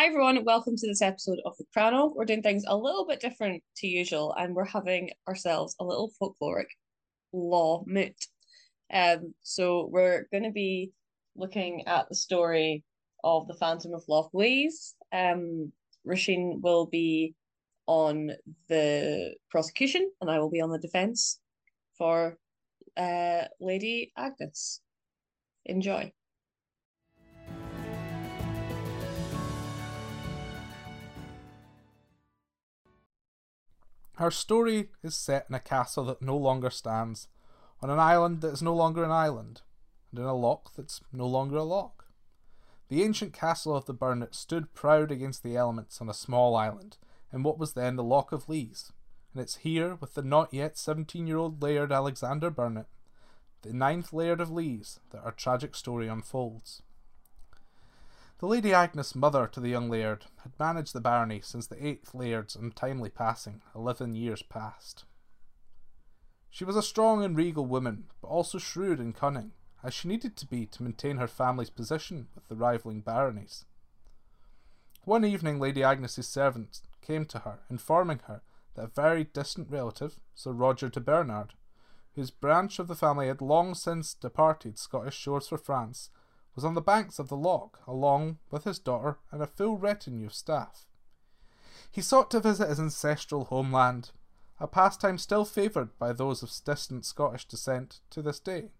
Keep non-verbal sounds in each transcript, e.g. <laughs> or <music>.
hi everyone, welcome to this episode of the Crannog. We're doing things a little bit different to usual, and we're having ourselves a little folkloric law moot. Um, so we're going to be looking at the story of the Phantom of Loch Leys. Um, Róisín will be on the prosecution, and I will be on the defence for uh, Lady Agnes. Enjoy. Our story is set in a castle that no longer stands, on an island that is no longer an island, and in a loch that's no longer a loch. The ancient castle of the Burnett stood proud against the elements on a small island, in what was then the Loch of Leys, and it's here, with the not yet seventeen year old Laird Alexander Burnett, the ninth Laird of Leys, that our tragic story unfolds. The Lady Agnes, mother to the young laird, had managed the barony since the eighth laird's untimely passing, eleven years past. She was a strong and regal woman, but also shrewd and cunning, as she needed to be to maintain her family's position with the rivaling baronies. One evening, Lady Agnes's servant came to her, informing her that a very distant relative, Sir Roger de Bernard, whose branch of the family had long since departed Scottish shores for France, was on the banks of the loch, along with his daughter and a full retinue of staff. He sought to visit his ancestral homeland, a pastime still favoured by those of distant Scottish descent to this day.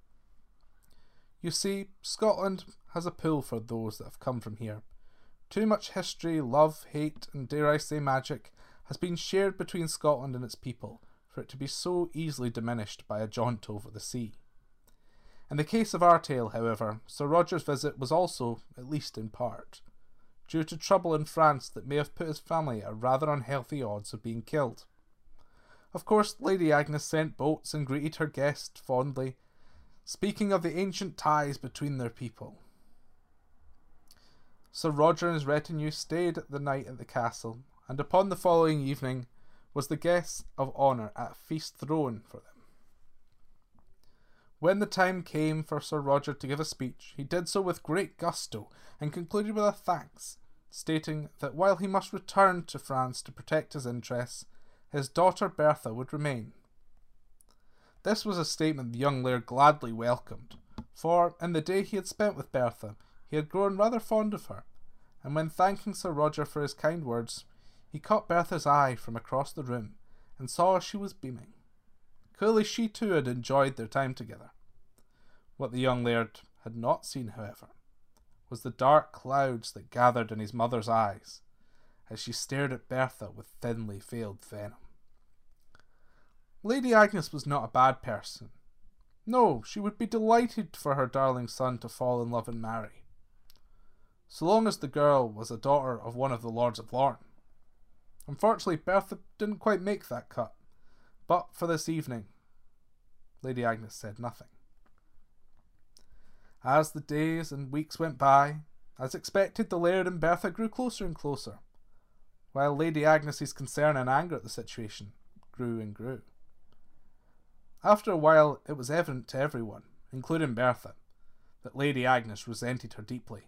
You see, Scotland has a pull for those that have come from here. Too much history, love, hate, and dare I say magic has been shared between Scotland and its people for it to be so easily diminished by a jaunt over the sea. In the case of our tale, however, Sir Roger's visit was also, at least in part, due to trouble in France that may have put his family at rather unhealthy odds of being killed. Of course, Lady Agnes sent boats and greeted her guest fondly, speaking of the ancient ties between their people. Sir Roger and his retinue stayed the night at the castle, and upon the following evening was the guest of honour at a feast thrown for them. When the time came for Sir Roger to give a speech, he did so with great gusto and concluded with a thanks, stating that while he must return to France to protect his interests, his daughter Bertha would remain. This was a statement the young laird gladly welcomed, for in the day he had spent with Bertha, he had grown rather fond of her, and when thanking Sir Roger for his kind words, he caught Bertha's eye from across the room and saw she was beaming. Clearly, she too had enjoyed their time together. What the young laird had not seen, however, was the dark clouds that gathered in his mother's eyes as she stared at Bertha with thinly veiled venom. Lady Agnes was not a bad person. No, she would be delighted for her darling son to fall in love and marry. So long as the girl was a daughter of one of the Lords of Lorne. Unfortunately, Bertha didn't quite make that cut. But for this evening, Lady Agnes said nothing. As the days and weeks went by, as expected, the Laird and Bertha grew closer and closer, while Lady Agnes's concern and anger at the situation grew and grew. After a while, it was evident to everyone, including Bertha, that Lady Agnes resented her deeply.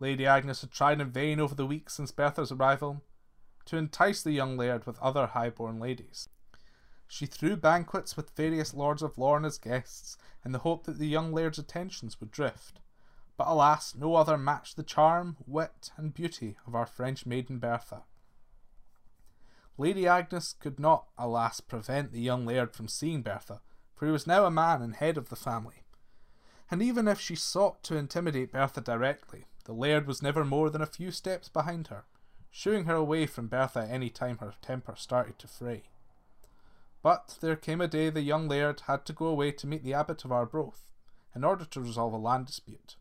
Lady Agnes had tried in vain over the weeks since Bertha's arrival to entice the young laird with other high-born ladies. She threw banquets with various lords of Lorne as guests in the hope that the young laird's attentions would drift. But alas, no other matched the charm, wit, and beauty of our French maiden Bertha. Lady Agnes could not, alas, prevent the young laird from seeing Bertha, for he was now a man and head of the family. And even if she sought to intimidate Bertha directly, the laird was never more than a few steps behind her, shooing her away from Bertha any time her temper started to fray. But there came a day the young laird had to go away to meet the abbot of Arbroath, in order to resolve a land dispute.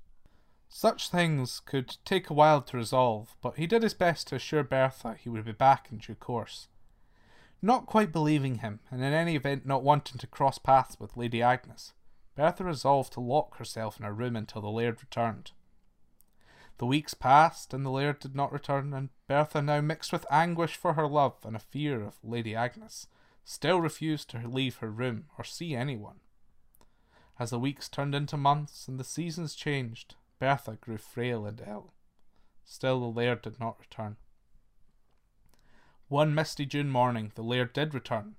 Such things could take a while to resolve, but he did his best to assure Bertha he would be back in due course. Not quite believing him, and in any event not wanting to cross paths with Lady Agnes, Bertha resolved to lock herself in her room until the laird returned. The weeks passed, and the laird did not return, and Bertha, now mixed with anguish for her love and a fear of Lady Agnes, still refused to leave her room or see anyone. As the weeks turned into months and the seasons changed, Bertha grew frail and ill. Still, the laird did not return. One misty June morning, the laird did return,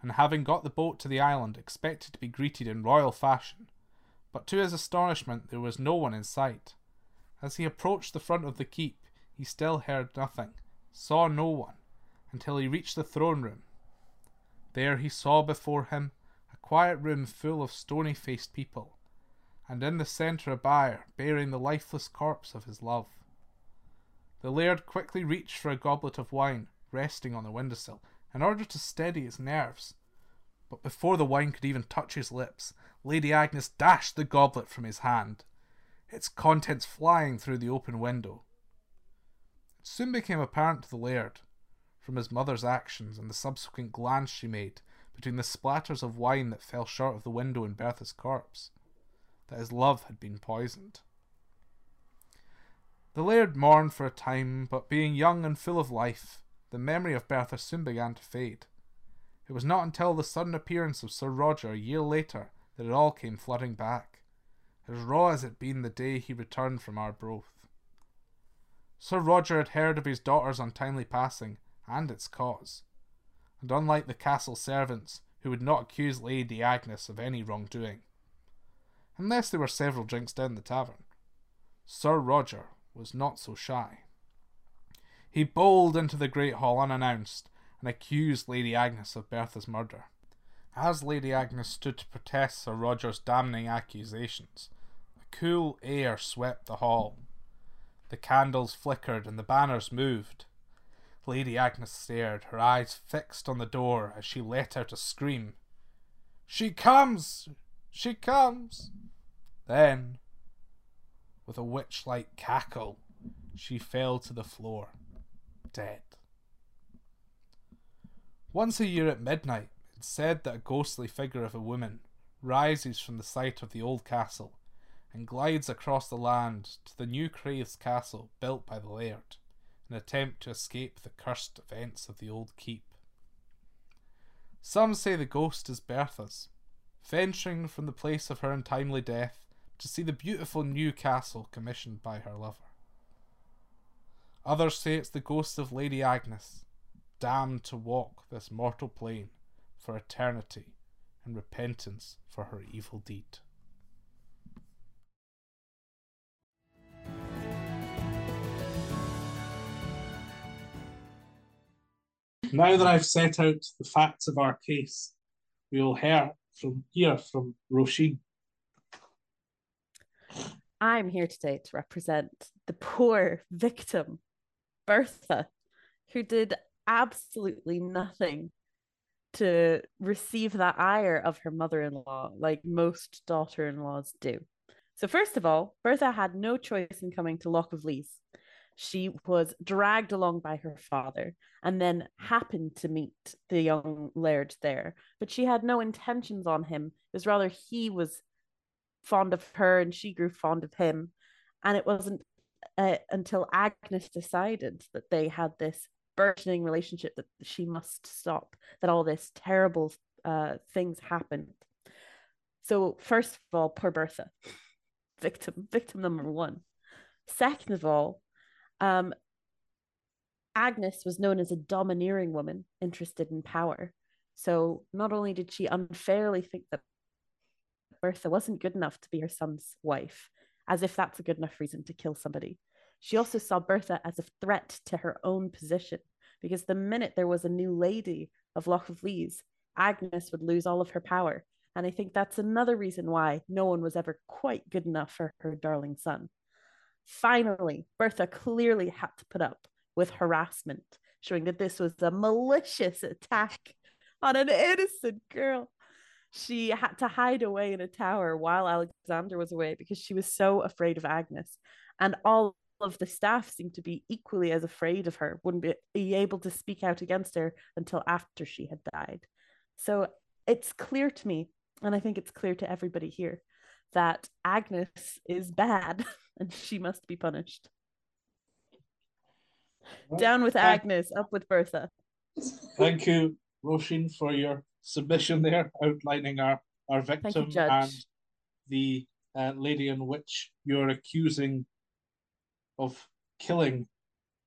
and having got the boat to the island, expected to be greeted in royal fashion. But to his astonishment, there was no one in sight. As he approached the front of the keep, he still heard nothing, saw no one, until he reached the throne room. There he saw before him a quiet room full of stony faced people, and in the centre a bier bearing the lifeless corpse of his love. The laird quickly reached for a goblet of wine resting on the windowsill in order to steady his nerves. But before the wine could even touch his lips, Lady Agnes dashed the goblet from his hand, its contents flying through the open window. It soon became apparent to the laird, from his mother's actions and the subsequent glance she made between the splatters of wine that fell short of the window in Bertha's corpse, that his love had been poisoned. The laird mourned for a time, but being young and full of life, the memory of Bertha soon began to fade. It was not until the sudden appearance of Sir Roger a year later that it all came flooding back, as raw as it had been the day he returned from Arbroath. Sir Roger had heard of his daughter's untimely passing and its cause, and unlike the castle servants, who would not accuse Lady Agnes of any wrongdoing, unless there were several drinks down the tavern, Sir Roger was not so shy. He bowled into the great hall unannounced and accused Lady Agnes of Bertha's murder. As Lady Agnes stood to protest Sir Roger's damning accusations, a cool air swept the hall. The candles flickered and the banners moved. Lady Agnes stared, her eyes fixed on the door as she let out a scream. She comes! She comes! Then, with a witch like cackle, she fell to the floor dead. Once a year at midnight, it's said that a ghostly figure of a woman rises from the site of the old castle and glides across the land to the new Crathes castle built by the laird in an attempt to escape the cursed events of the old keep. Some say the ghost is Bertha's, venturing from the place of her untimely death to see the beautiful new castle commissioned by her lover. Others say it's the ghost of Lady Agnes, damned to walk this mortal plane for eternity and repentance for her evil deed. Now that I've set out the facts of our case, we will hear from here from Róisín. I'm here today to represent the poor victim Bertha, who did absolutely nothing to receive that ire of her mother in law, like most daughter in laws do. So, first of all, Bertha had no choice in coming to Loch of Leys. She was dragged along by her father and then happened to meet the young laird there, but she had no intentions on him. It was rather he was fond of her and she grew fond of him. And it wasn't uh, until Agnes decided that they had this burgeoning relationship that she must stop, that all this terrible uh, things happened. So, first of all, poor Bertha, victim, victim number one. Second of all, um, Agnes was known as a domineering woman interested in power. So, not only did she unfairly think that Bertha wasn't good enough to be her son's wife, as if that's a good enough reason to kill somebody. She also saw Bertha as a threat to her own position, because the minute there was a new lady of Loch of Leys, Agnes would lose all of her power. And I think that's another reason why no one was ever quite good enough for her darling son. Finally, Bertha clearly had to put up with harassment, showing that this was a malicious attack on an innocent girl she had to hide away in a tower while Alexander was away because she was so afraid of Agnes. And all of the staff seemed to be equally as afraid of her, wouldn't be, be able to speak out against her until after she had died. So it's clear to me, and I think it's clear to everybody here, that Agnes is bad <laughs> and she must be punished. Down with Agnes, up with Bertha. Thank you, Róisín, for your submission there, outlining our, our victim you, and the uh, lady in which you're accusing of killing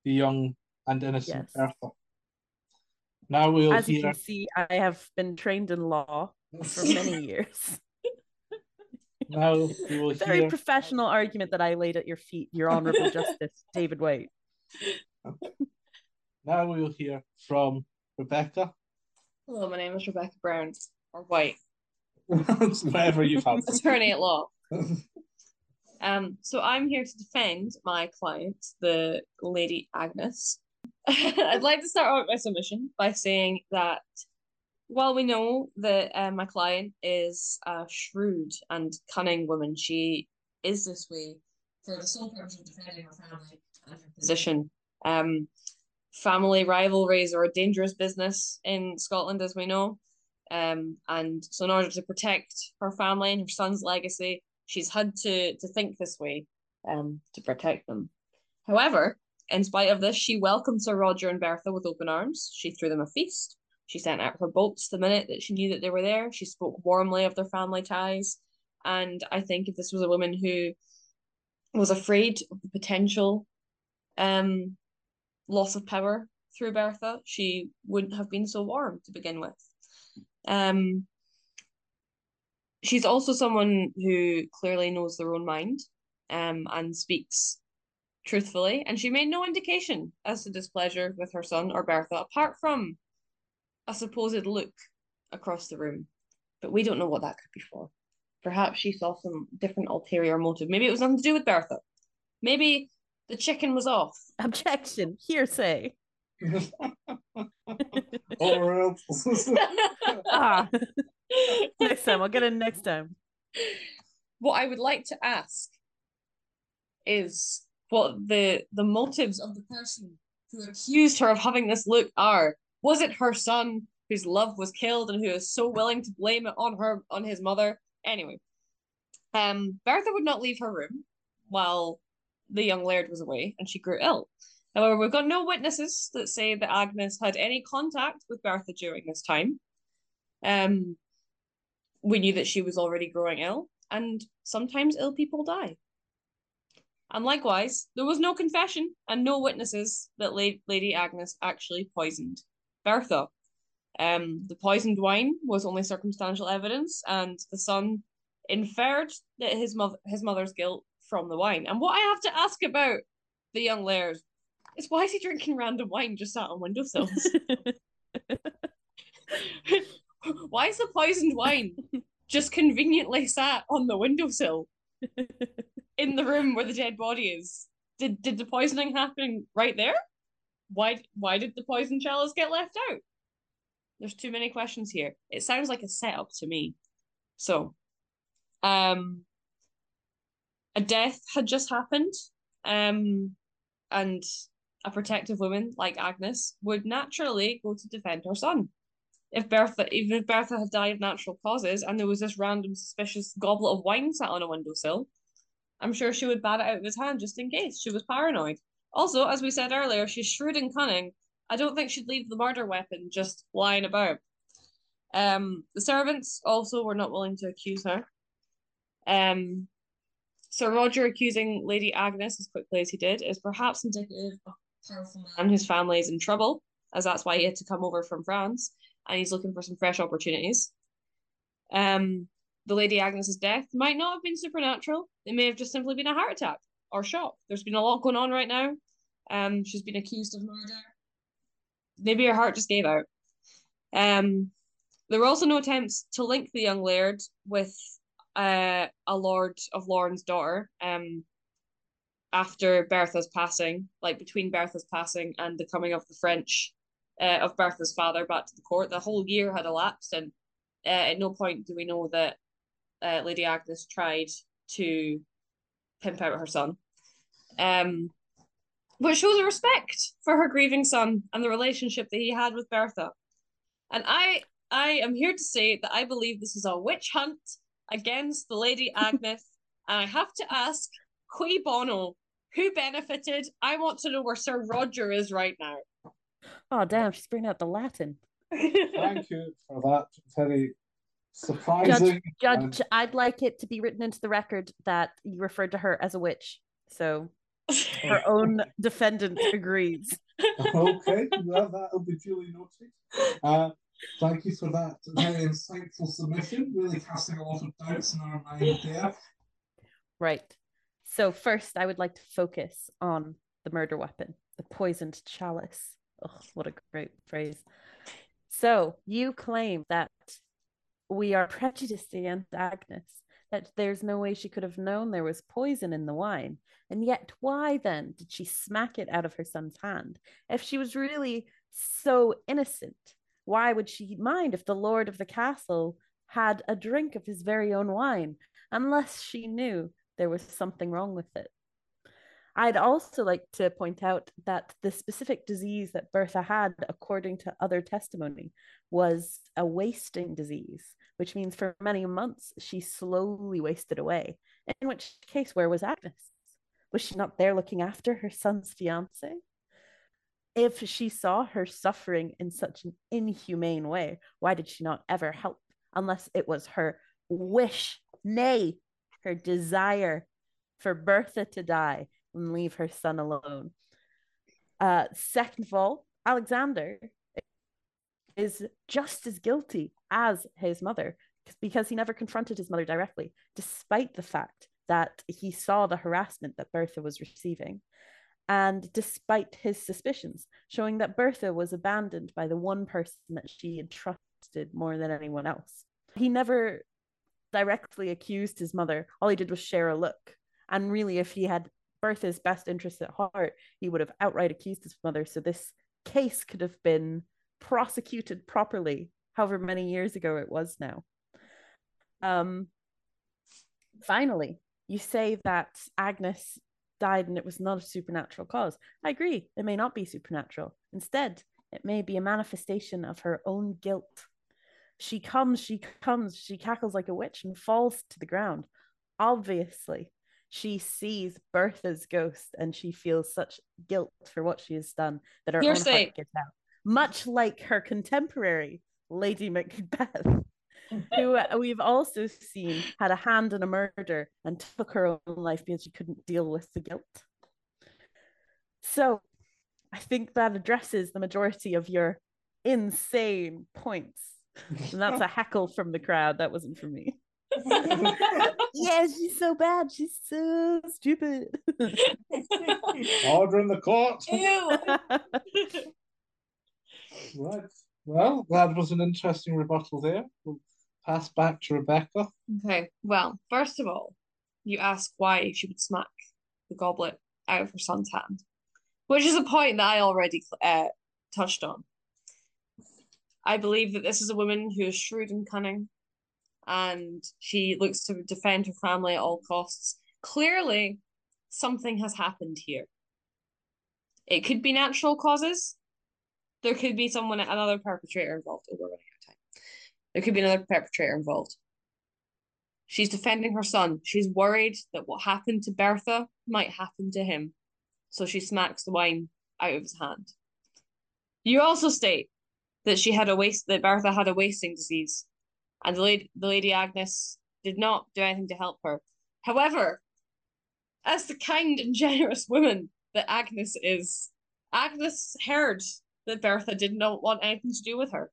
the young and innocent Yes. Bertha. Now we'll As you can see, I have been trained in law for <laughs> many years. now we <laughs> will hear Very hear. professional argument that I laid at your feet, Your Honourable <laughs> Justice David White. Now we will hear from Rebecca. Hello, my name is Rebecca Browns, or White, Whatever you fancy. attorney at law. Um, so I'm here to defend my client, the Lady Agnes. <laughs> I'd like to start out my submission by saying that while we know that uh, my client is a shrewd and cunning woman, she is this way for the sole purpose of defending her family and her position. Um, family rivalries are a dangerous business in Scotland, as we know. Um, and so in order to protect her family and her son's legacy, she's had to to think this way, um, to protect them. However, in spite of this, she welcomed Sir Roger and Bertha with open arms. She threw them a feast. She sent out her bolts the minute that she knew that they were there. She spoke warmly of their family ties. And I think if this was a woman who was afraid of the potential um loss of power through Bertha, she wouldn't have been so warm to begin with. Um, she's also someone who clearly knows their own mind um, and speaks truthfully, and she made no indication as to displeasure with her son or Bertha, apart from a supposed look across the room. But we don't know what that could be for. Perhaps she saw some different ulterior motive. Maybe it was nothing to do with Bertha. Maybe the chicken was off. Objection, hearsay. <laughs> Or else. <laughs> Ah, <laughs> <laughs> next time, I'll get in next time. what I would like to ask is what the the motives of the person who accused her of having this look are. Was it her son whose love was killed and who is so willing to blame it on her on his mother? Anyway, um, Bertha would not leave her room while the young laird was away, and she grew ill. However, we've got no witnesses that say that Agnes had any contact with Bertha during this time. Um, we knew that she was already growing ill, and sometimes ill people die. And likewise, there was no confession and no witnesses that La- Lady Agnes actually poisoned Bertha. Um, the poisoned wine was only circumstantial evidence, and the son inferred that his mother his mother's guilt from the wine. And what I have to ask about the young laird is why is he drinking random wine just sat on windowsills? <laughs> <laughs> <laughs> why is the poisoned wine just conveniently sat on the windowsill in the room where the dead body is? Did did the poisoning happen right there? Why why did the poison chalice get left out? There's too many questions here. It sounds like a setup to me. So, um, a death had just happened, um, and a protective woman like Agnes would naturally go to defend her son. If Bertha, even if Bertha had died of natural causes, and there was this random suspicious goblet of wine sat on a windowsill, I'm sure she would bat it out of his hand just in case. She was paranoid. Also, as we said earlier, she's shrewd and cunning. I don't think she'd leave the murder weapon just lying about. Um, the servants also were not willing to accuse her. Um, Sir Roger accusing Lady Agnes as quickly as he did is perhaps indicative of a powerful man whose family is in trouble, as that's why he had to come over from France, and he's looking for some fresh opportunities. Um, the Lady Agnes's death might not have been supernatural. It may have just simply been a heart attack or shock. There's been a lot going on right now. Um, she's been accused of murder. Maybe her heart just gave out. Um, there were also no attempts to link the young laird with uh, a lord of Lorne's daughter. Um, after Bertha's passing, like between Bertha's passing and the coming of the French, uh, of Bertha's father back to the court, the whole year had elapsed, and uh, at no point do we know that uh, Lady Agnes tried to pimp out her son. Um, which shows a respect for her grieving son and the relationship that he had with Bertha. And I I am here to say that I believe this is a witch hunt against the Lady <laughs> Agnes. and I have to ask, cui bono, who benefited? I want to know where Sir Roger is right now. Oh, damn, she's bringing out the Latin. Thank you for that very surprising. Judge, I'd like it to be written into the record that you referred to her as a witch. So <laughs> Her own defendant agrees. okay, well, that'll be duly noted. Uh, thank you for that very insightful submission, really casting a lot of doubts in our mind there. Right. So, first, I would like to focus on the murder weapon, the poisoned chalice. Oh, what a great phrase. So, you claim that we are prejudiced against Agnes, that there's no way she could have known there was poison in the wine. And yet, why then did she smack it out of her son's hand? If she was really so innocent, why would she mind if the lord of the castle had a drink of his very own wine, unless she knew there was something wrong with it? I'd also like to point out that the specific disease that Bertha had, according to other testimony, was a wasting disease, which means for many months she slowly wasted away. In which case, where was Agnes? Was she not there looking after her son's fiance? If she saw her suffering in such an inhumane way, why did she not ever help? Unless it was her wish, nay, her desire for Bertha to die and leave her son alone. Uh, second of all, Alexander is just as guilty as his mother because he never confronted his mother directly, despite the fact that he saw the harassment that Bertha was receiving. And despite his suspicions, showing that Bertha was abandoned by the one person that she had trusted more than anyone else. He never directly accused his mother. All he did was share a look. And really, if he had Bertha's best interests at heart, he would have outright accused his mother. So this case could have been prosecuted properly, however many years ago it was now. Um, finally, you say that Agnes died and it was not a supernatural cause. I agree, it may not be supernatural. Instead, it may be a manifestation of her own guilt. She comes, she comes, she cackles like a witch and falls to the ground. Obviously, she sees Bertha's ghost and she feels such guilt for what she has done that her own heart gets out. Much like her contemporary, Lady Macbeth, who uh, we've also seen had a hand in a murder and took her own life because she couldn't deal with the guilt. So I think that addresses the majority of your insane points. And that's <laughs> a heckle from the crowd. That wasn't from me. <laughs> yeah, she's so bad. She's so stupid. <laughs> Order in the court. Ew. <laughs> right. Well, that was an interesting rebuttal there. We'll pass back to Rebecca. Okay. Well, first of all, you ask why she would smack the goblet out of her son's hand, which is a point that I already uh, touched on. I believe that this is a woman who is shrewd and cunning, and she looks to defend her family at all costs. Clearly, something has happened here. It could be natural causes. There could be someone, another perpetrator involved. Oh, we're running out of time. There could be another perpetrator involved. She's defending her son. She's worried that what happened to Bertha might happen to him. So she smacks the wine out of his hand. You also state that she had a waste that Bertha had a wasting disease and the lady, the lady Agnes did not do anything to help her. However, as the kind and generous woman that Agnes is, Agnes heard that Bertha did not want anything to do with her.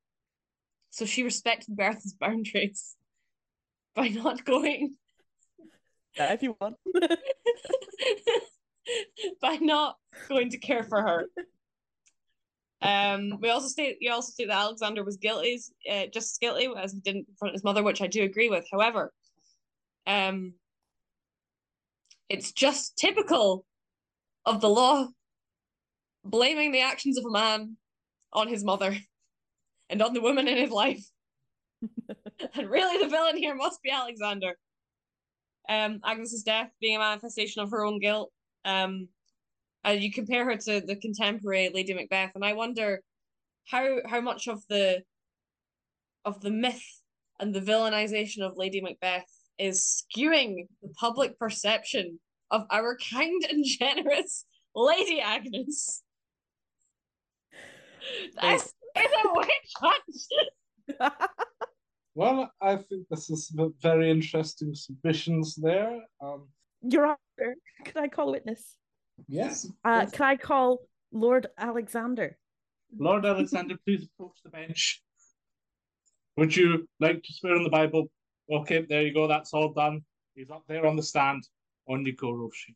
So she respected Bertha's boundaries <laughs> by not going. Yeah, if you want. <laughs> by not going to care for her. <laughs> Um, we also state you also state that Alexander was guilty, uh, just as guilty as he didn't confront his mother, which I do agree with. However, um, it's just typical of the law blaming the actions of a man on his mother <laughs> and on the woman in his life. <laughs> and really, the villain here must be Alexander. Um, Agnes's death being a manifestation of her own guilt. Um, and you compare her to the contemporary Lady Macbeth, and I wonder how how much of the of the myth and the villainization of Lady Macbeth is skewing the public perception of our kind and generous Lady Agnes. This is a witch hunt. <laughs> well, I think this is very interesting submissions there. Um, Your Honor, could I call witness? Yes. Uh, yes. can I call Lord Alexander? Lord Alexander, please approach the bench. Would you like to swear on the Bible? Okay, there you go. That's all done. He's up there on the stand. On you go, Roshi.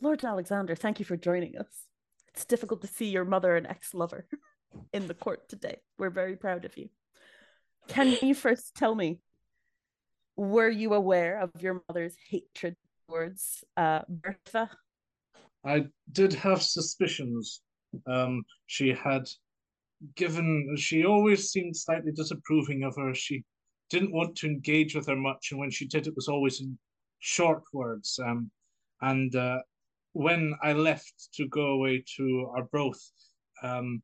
Lord Alexander, thank you for joining us. It's difficult to see your mother and ex lover <laughs> in the court today. We're very proud of you. Can you first tell me, were you aware of your mother's hatred towards uh, Bertha? I did have suspicions. Um, she had given, she always seemed slightly disapproving of her. She didn't want to engage with her much, and when she did, it was always in short words. Um, and uh, when I left to go away to Arbroath, um,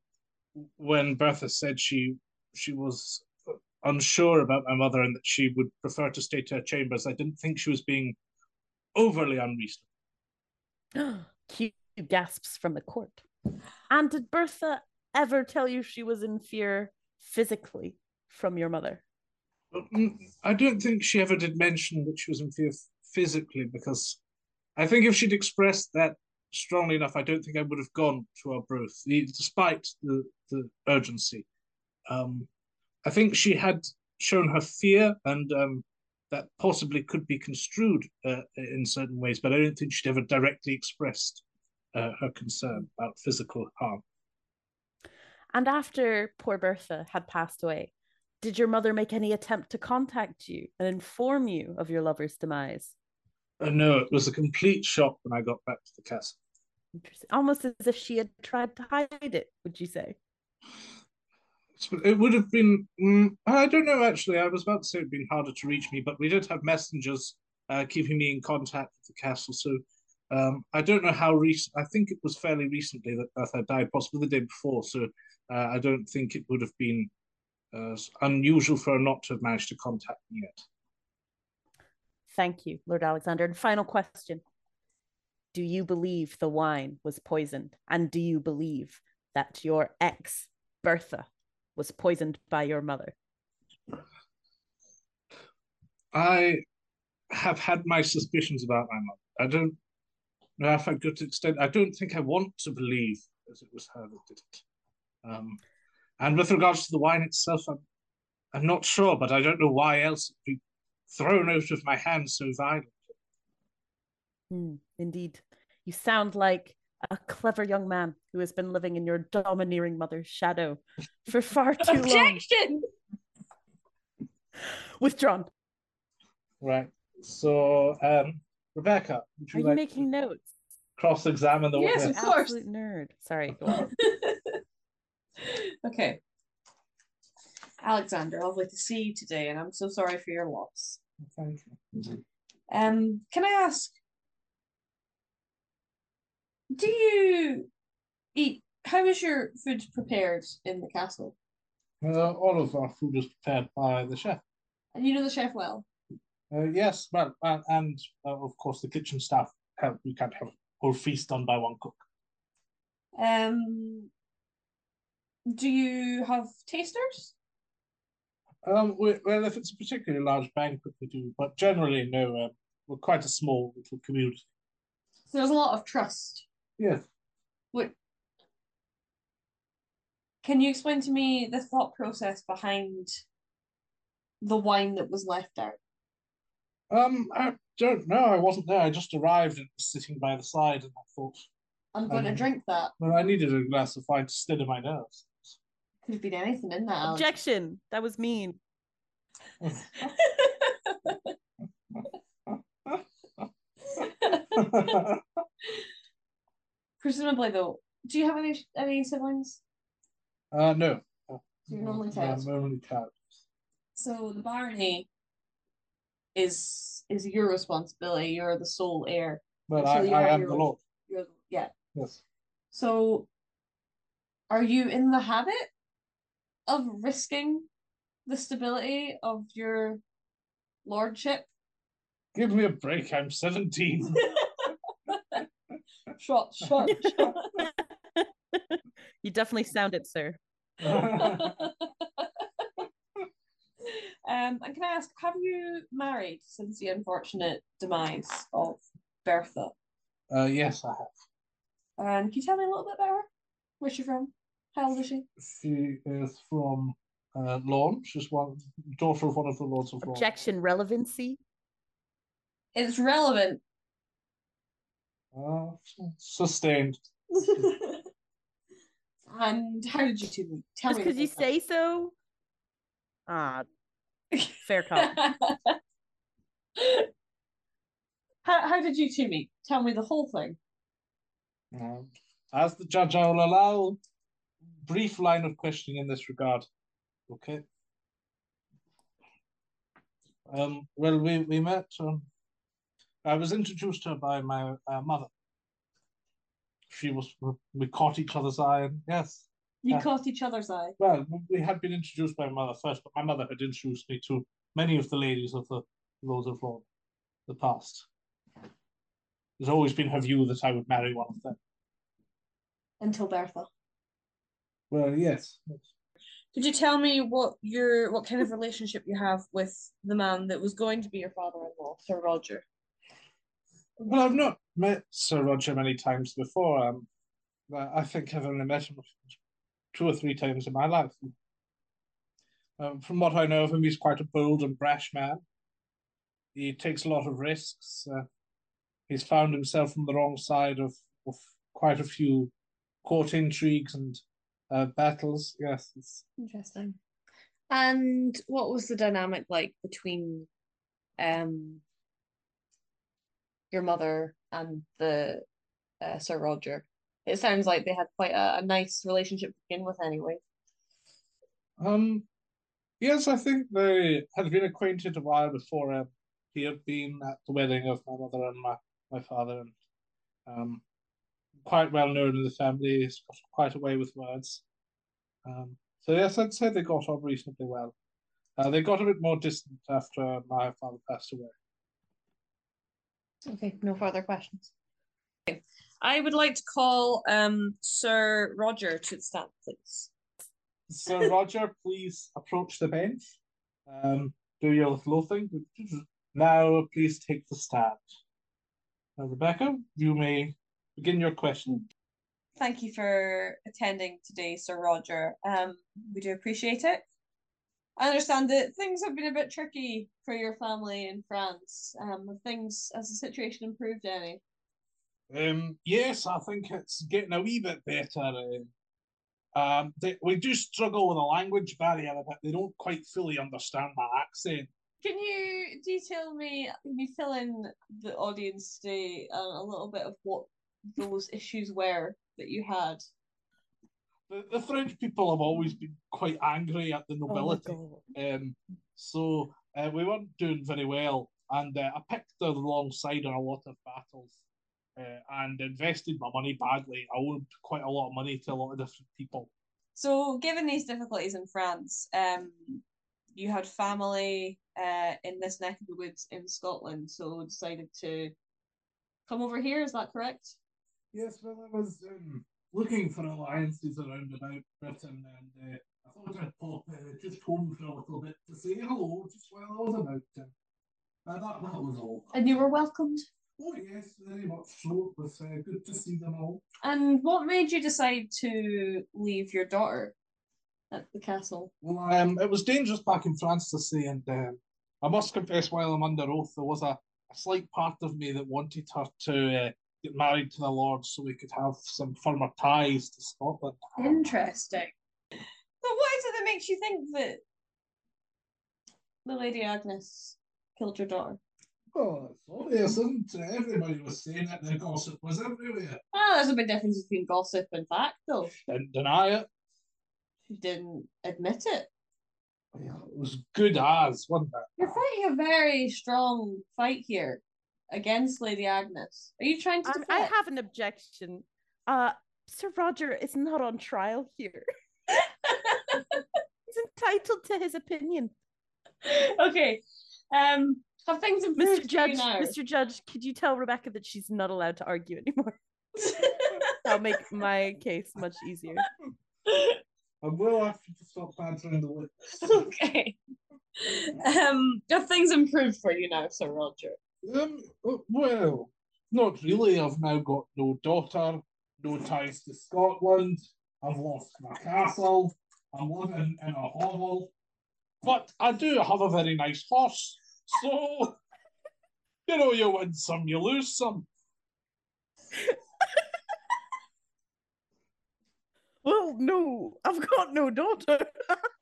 when Bertha said she she was unsure about my mother and that she would prefer to stay to her chambers, I didn't think she was being overly unreasonable. <gasps> Q gasps from the court. And did Bertha ever tell you she was in fear physically from your mother? Mm, I don't think she ever did mention that she was in fear physically because I think if she'd expressed that strongly enough, I don't think I would have gone to Arbroath, despite the, the urgency. Um, I think she had shown her fear, and um, that possibly could be construed uh, in certain ways, but I don't think she'd ever directly expressed uh, her concern about physical harm. And after poor Bertha had passed away, did your mother make any attempt to contact you and inform you of your lover's demise? Uh, no, it was a complete shock when I got back to the castle. Almost as if she had tried to hide it, would you say? It would have been, mm, I don't know actually. I was about to say it would been harder to reach me, but we did have messengers uh, keeping me in contact with the castle. So um, I don't know how recent, I think it was fairly recently that Bertha died, possibly the day before. So uh, I don't think it would have been uh, unusual for her not to have managed to contact me yet. Thank you, Lord Alexander. And final question Do you believe the wine was poisoned? And do you believe that your ex, Bertha, was poisoned by your mother? I have had my suspicions about my mother. I don't know if I got to extent. I don't think I want to believe as it was her that did it. Um, and with regards to the wine itself, I'm, I'm not sure, but I don't know why else it'd be thrown out of my hands so violently. Mm, indeed. You sound like a clever young man who has been living in your domineering mother's shadow for <laughs> far too Objection! long. Withdrawn. Right. So, um, Rebecca, would Are you you like making to notes? cross-examine the Yes, witness? of course. Absolute nerd. Sorry, go on. <laughs> okay. Alexander, lovely to see you today, and I'm so sorry for your loss. Thank you. Um, can I ask, do you eat? How is your food prepared in the castle? Uh, all of our food is prepared by the chef. And you know the chef well. Uh, yes, well, uh, and uh, of course the kitchen staff help. We can't have a whole feast done by one cook. Um, do you have tasters? Um, we, well, if it's a particularly large banquet, we do, but generally, no. Um, we're quite a small little community. So there's a lot of trust. Yes. What? Can you explain to me the thought process behind the wine that was left out? Um, I don't know. I wasn't there. I just arrived and was sitting by the side, and I thought, I'm going to Um, drink that. well, I needed a glass of wine to steady my nerves. Could have been anything in that. Objection. That was mean. <laughs> <laughs> <laughs> Presumably, though, do you have any any siblings? uh, no. You're an only No. I'm only child. So the barony is is your responsibility. You're the sole heir. But I, I am your the Lord. You're yeah. Yes. So, are you in the habit of risking the stability of your lordship? Give me a break. I'm 17. <laughs> shot, shot, <laughs> shot. You definitely sound it, sir. Um, and can I ask, have you married since the unfortunate demise of Bertha? Uh, yes, I have. And can you tell me a little bit about her? Where's she from? How old is she? She is from uh, Lorne. She's one daughter of one of the lords of Lorne. Objection relevancy. It's relevant. Uh, sustained. <laughs> and how did you two meet? Tell Just me. because you say so. Ah, fair <laughs> comment. how, how did you two meet? Tell me the whole thing. Um, as the judge, I will allow brief line of questioning in this regard. Okay. Um, well, we, we met. Um, I was introduced to her by my uh, mother. She was, we caught each other's eye, and yes. You Yeah. caught each other's eye. Well, we had been introduced by my mother first, but my mother had introduced me to many of the ladies of the Lords of Lorne, the past. There's always been her view that I would marry one of them. Until Bertha. Well, yes. Could you tell me what your what kind of relationship you have with the man that was going to be your father-in-law, Sir Roger? Well, I've not met Sir Roger many times before. Um, I think I've only met him two or three times in my life. Um, from what I know of him, he's quite a bold and brash man. He takes a lot of risks. Uh, he's found himself on the wrong side of, of quite a few court intrigues and uh, battles. Yes, it's, Interesting. And what was the dynamic like between um your mother and the uh, Sir Roger? It sounds like they had quite a, a nice relationship to begin with anyway. Um, yes, I think they had been acquainted a while before um, he had been at the wedding of my mother and my, my father, and um, quite well known in the family. He's got quite a way with words. Um, so yes, I'd say they got on reasonably well. Uh, they got a bit more distant after my father passed away. Okay, no further questions. Okay. I would like to call um Sir Roger to the stand, please. Sir Roger, please approach the bench. Um, do your little thing. Now, please take the stand. Now, Rebecca, you may begin your question. Thank you for attending today, Sir Roger. Um, we do appreciate it. I understand that things have been a bit tricky for your family in France. Um, things has the situation improved any? Um, yes, I think it's getting a wee bit better. Um, um, they, we do struggle with a language barrier a bit. They don't quite fully understand my accent. Can you detail me, can you fill in the audience today uh, a little bit of what those issues were that you had? The, the French people have always been quite angry at the Oh nobility. God. Um, so uh, we weren't doing very well, and uh, I picked the wrong side in a lot of battles, uh, and invested my money badly. I owed quite a lot of money to a lot of different people. So, given these difficulties in France, um, you had family uh in this neck of the woods in Scotland, so decided to come over here. Is that correct? Yes, well, I was um, looking for alliances around about Britain, and uh, I thought I'd pop uh, just home for a little bit to say hello, just while I was about. Uh, that, that was all. And you were welcomed. Oh yes, very much so. It was uh, good to see them all. And what made you decide to leave your daughter at the castle? Well, um, it was dangerous back in France to say, and um, I must confess, while I'm under oath, there was a, a slight part of me that wanted her to uh, get married to the Lord so we could have some firmer ties to Scotland. Interesting. So, what is it that makes you think that the Lady Agnes killed your daughter? Oh, it's obvious, isn't it? Everybody was saying it, the gossip was everywhere. Ah, there's a big difference between gossip and fact, though. Didn't deny it. She didn't admit it. Yeah, it was good as, wasn't it? You're fighting a very strong fight here against Lady Agnes. Are you trying to Um, defend? I have an objection. Uh, Sir Roger is not on trial here. <laughs> He's entitled to his opinion. okay. Um, have things improved Mr. for Judge, you now? Mr. Judge, could you tell Rebecca that she's not allowed to argue anymore? <laughs> That'll make my case much easier. I will ask you to stop badgering the witness. <laughs> okay. Um, have things improved for you now, Sir Roger? Um, uh, well, Not really. I've now got no daughter, no ties to Scotland. I've lost my castle. I'm living in a hovel. But I do have a very nice horse. So, <laughs> you know, you win some, you lose some. <laughs> Well, no, I've got no daughter. <laughs>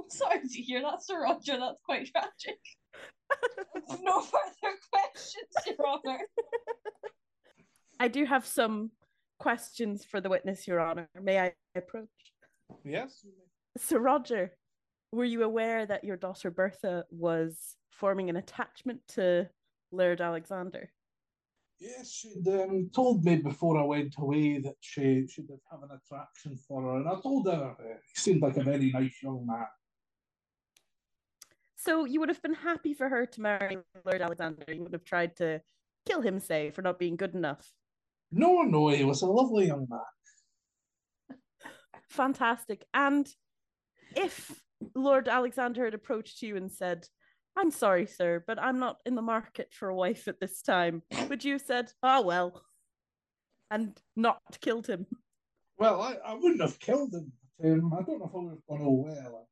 I'm sorry to hear that, Sir Roger. That's quite tragic. no <laughs> further questions, Your Honor. I do have some questions for the witness, Your Honor. May I approach? Yes. Sir Roger, were you aware that your daughter Bertha was forming an attachment to Laird Alexander? Yes, she'd um, told me before I went away that she, she did have an attraction for her, and I told her uh, he seemed like a very nice young man. So you would have been happy for her to marry Lord Alexander. You would have tried to kill him, say, for not being good enough. No, no, he was a lovely young man. <laughs> Fantastic. And if Lord Alexander had approached you and said, I'm sorry, sir, but I'm not in the market for a wife at this time, would you have said, oh, well, and not killed him? Well, I, I wouldn't have killed him. Um, I don't know if I would have gone, oh, well.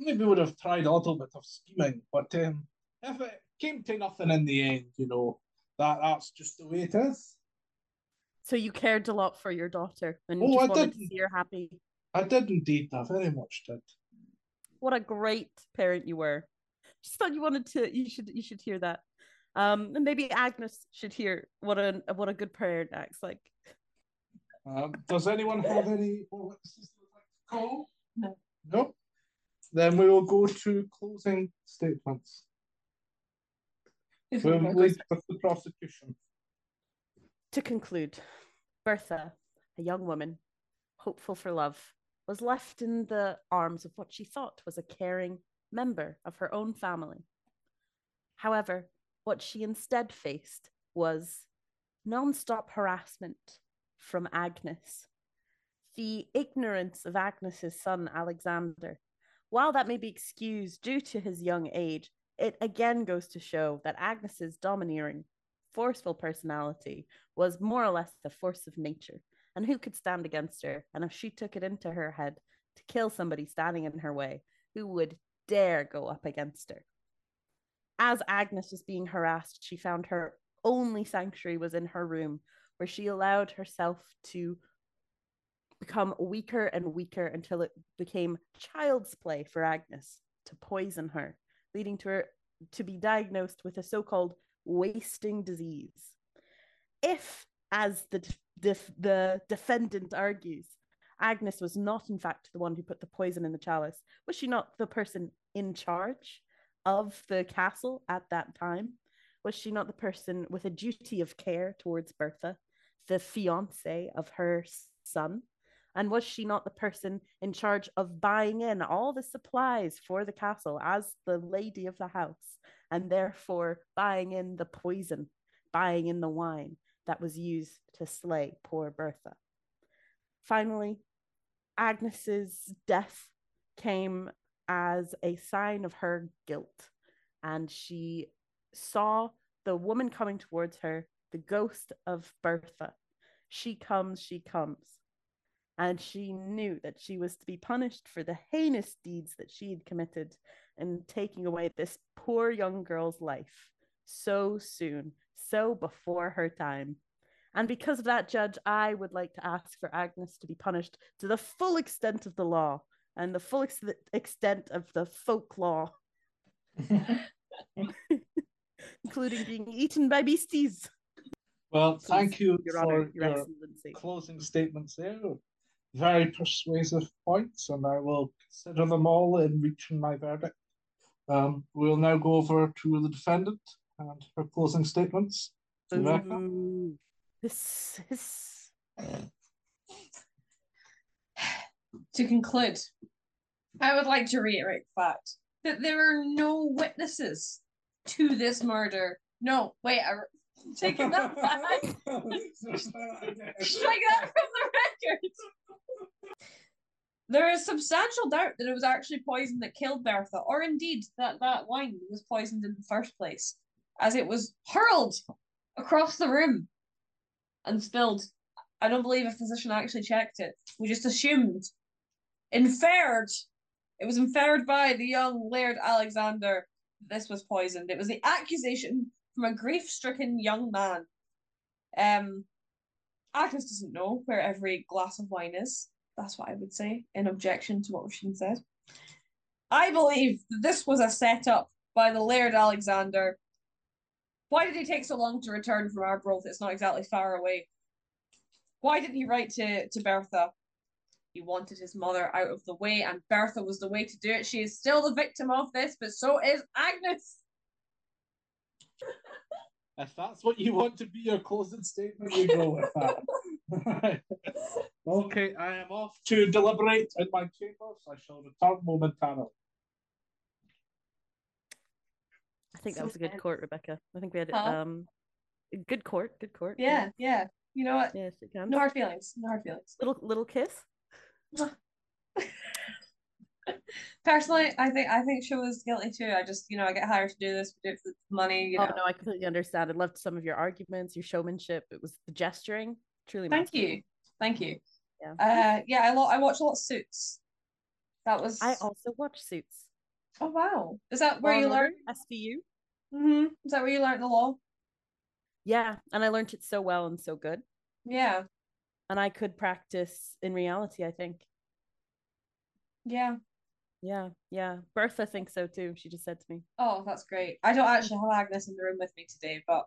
Maybe we would have tried a little bit of scheming, but um, if it came to nothing in the end, you know, that that's just the way it is. So you cared a lot for your daughter and Oh, you I just wanted to didn't. see her happy. I did indeed, I very much did. What a great parent you were. Just thought you wanted to you should you should hear that. Um and maybe Agnes should hear what a what a good parent acts like. Um, does anyone have any more witnesses they would like to call? No. No. Then we will go to closing statements. We'll lead with the prosecution. To conclude, Bertha, a young woman, hopeful for love, was left in the arms of what she thought was a caring member of her own family. However, what she instead faced was non-stop harassment from Agnes. The ignorance of Agnes's son Alexander, while that may be excused due to his young age, it again goes to show that Agnes's domineering, forceful personality was more or less the force of nature. And who could stand against her? And if she took it into her head to kill somebody standing in her way, who would dare go up against her? As Agnes was being harassed, she found her only sanctuary was in her room, where she allowed herself to become weaker and weaker until it became child's play for Agnes to poison her, leading to her to be diagnosed with a so called wasting disease. If, as the, def- the defendant argues, Agnes was not, in fact, the one who put the poison in the chalice, was she not the person in charge of the castle at that time? Was she not the person with a duty of care towards Bertha, the fiance of her son? And was she not the person in charge of buying in all the supplies for the castle as the lady of the house, and therefore buying in the poison, buying in the wine that was used to slay poor Bertha? Finally, Agnes's death came as a sign of her guilt, and she saw the woman coming towards her, the ghost of Bertha. She comes, she comes and she knew that she was to be punished for the heinous deeds that she had committed in taking away this poor young girl's life so soon, so before her time. And because of that, Judge, I would like to ask for Agnes to be punished to the full extent of the law and the full ex- extent of the folk law, <laughs> <laughs> including being eaten by beasties. Well, Please, thank you Your for Honor, Your your Excellency. closing statements there. Very persuasive points, and I will consider them all in reaching my verdict. Um, we'll now go over to the defendant and her closing statements. Rebecca? This is <sighs> To conclude, I would like to reiterate the fact that there are no witnesses to this murder. No, wait, I taking that back. <laughs> <laughs> Strike that from the record. There is substantial doubt that it was actually poison that killed Bertha, or indeed that that wine was poisoned in the first place, as it was hurled across the room and spilled. I don't believe a physician actually checked it. We just assumed, inferred, it was inferred by the young Laird Alexander this was poisoned. It was the accusation from a grief-stricken young man. Um, Agnes doesn't know where every glass of wine is. That's what I would say in objection to what Róisín said. I believe this was a setup by the Laird Alexander. Why did he take so long to return from Arbroath? It's not exactly far away. Why didn't he write to, to Bertha? He wanted his mother out of the way, and Bertha was the way to do it. She is still the victim of this, but so is Agnes. If that's what you want to be your closing statement, you go with that. <laughs> okay, I am off to deliberate in my chambers. I shall return momentarily. I think that was a good sad. court, Rebecca. I think we had Huh? um good court, good court. Yeah, yeah. You know what? Yes, it can. No hard feelings. No hard feelings. Little little kiss. <laughs> Personally, I think I think she was guilty too. I just, you know, I get hired to do this, do it for the money, you know. Oh no, I completely understand. I loved some of your arguments, your showmanship. It was the gesturing. Truly Thank masterful. you. Thank you. Yeah. Uh yeah, I lo- I watched a lot of suits. That was I also watched Suits. Oh wow. Is that where Law you learned? SVU? hmm Is that where you learned the law? Yeah, and I learned it so well and so good. Yeah. And I could practice in reality, I think. Yeah. Yeah, yeah. Bertha thinks so too. She just said to me. Oh, that's great. I don't actually have Agnes in the room with me today, but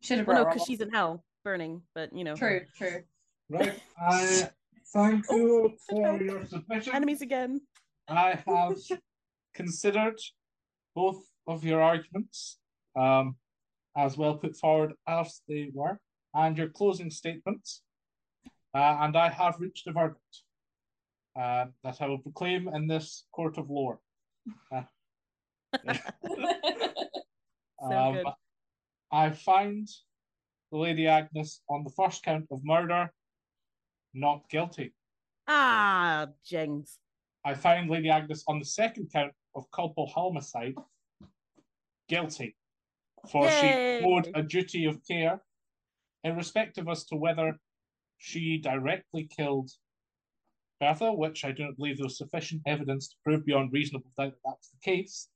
should have Well, brought no, because she's in hell, burning. But you know, True, true. Right, I thank you for your submission. enemies again. I have considered both of your arguments, um, as well put forward as they were, and your closing statements, uh, and I have reached a verdict uh, that I will proclaim in this court of law. <laughs> Uh, um. I find the Lady Agnes on the first count of murder not guilty. Ah, Jings. I find Lady Agnes on the second count of culpable homicide guilty, for Yay! she owed a duty of care, irrespective as to whether she directly killed Bertha, which I don't believe there was sufficient evidence to prove beyond reasonable doubt that that's the case.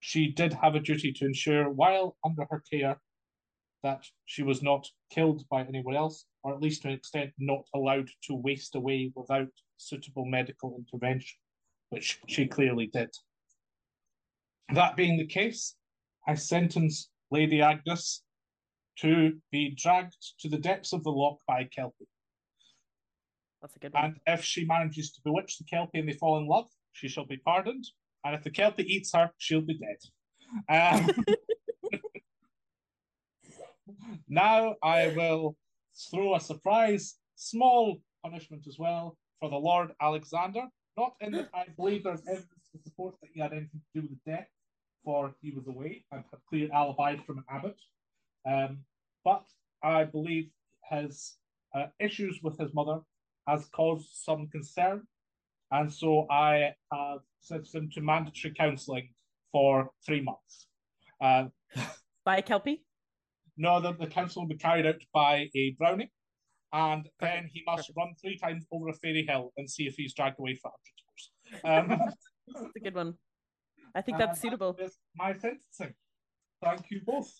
She did have a duty to ensure, while under her care, that she was not killed by anyone else, or at least to an extent not allowed to waste away without suitable medical intervention, which she clearly did. That being the case, I sentence Lady Agnes to be dragged to the depths of the loch by Kelpie. That's a good one. And if she manages to bewitch the Kelpie and they fall in love, she shall be pardoned. And if the Kelpie eats her, she'll be dead. Um, <laughs> now I will throw a surprise small punishment as well for the Lord Alexander. Not in that I believe there's evidence to support that he had anything to do with the death, for he was away and had clear alibi from an abbot. Um, but I believe his uh, issues with his mother has caused some concern, and so I have sent him to mandatory counselling for three months. Uh, <laughs> By a Kelpie? no, the, the counsel will be carried out by a brownie, and then he must perfect. run three times over a fairy hill and see if he's dragged away for hundred years. Um, That's a good one. I think that's that suitable. is my sentencing. Thank you both.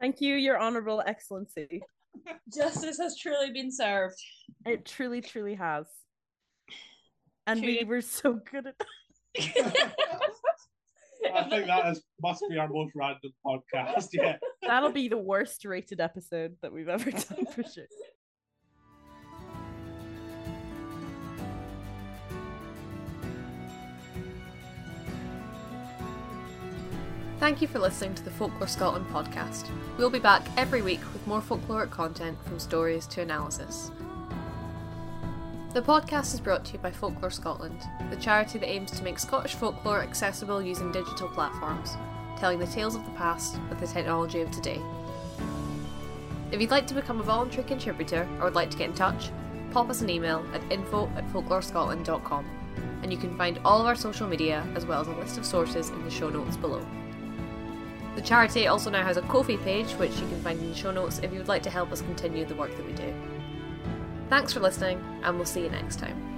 Thank you, Your Honourable Excellency. <laughs> Justice has truly been served. It truly, truly has. And we were so good at I think that is must be our most random podcast. Yeah. That'll be the worst rated episode that we've ever done for sure. Thank you for listening to the Folklore Scotland podcast. We'll be back every week with more folkloric content from stories to analysis. The podcast is brought to you by Folklore Scotland, the charity that aims to make Scottish folklore accessible using digital platforms, telling the tales of the past with the technology of today. If you'd like to become a voluntary contributor or would like to get in touch, pop us an email at info at folklorescotland.com, and you can find all of our social media as well as a list of sources in the show notes below. The charity also now has a Ko-fi page, which you can find in the show notes if you would like to help us continue the work that we do. Thanks for listening, and we'll see you next time.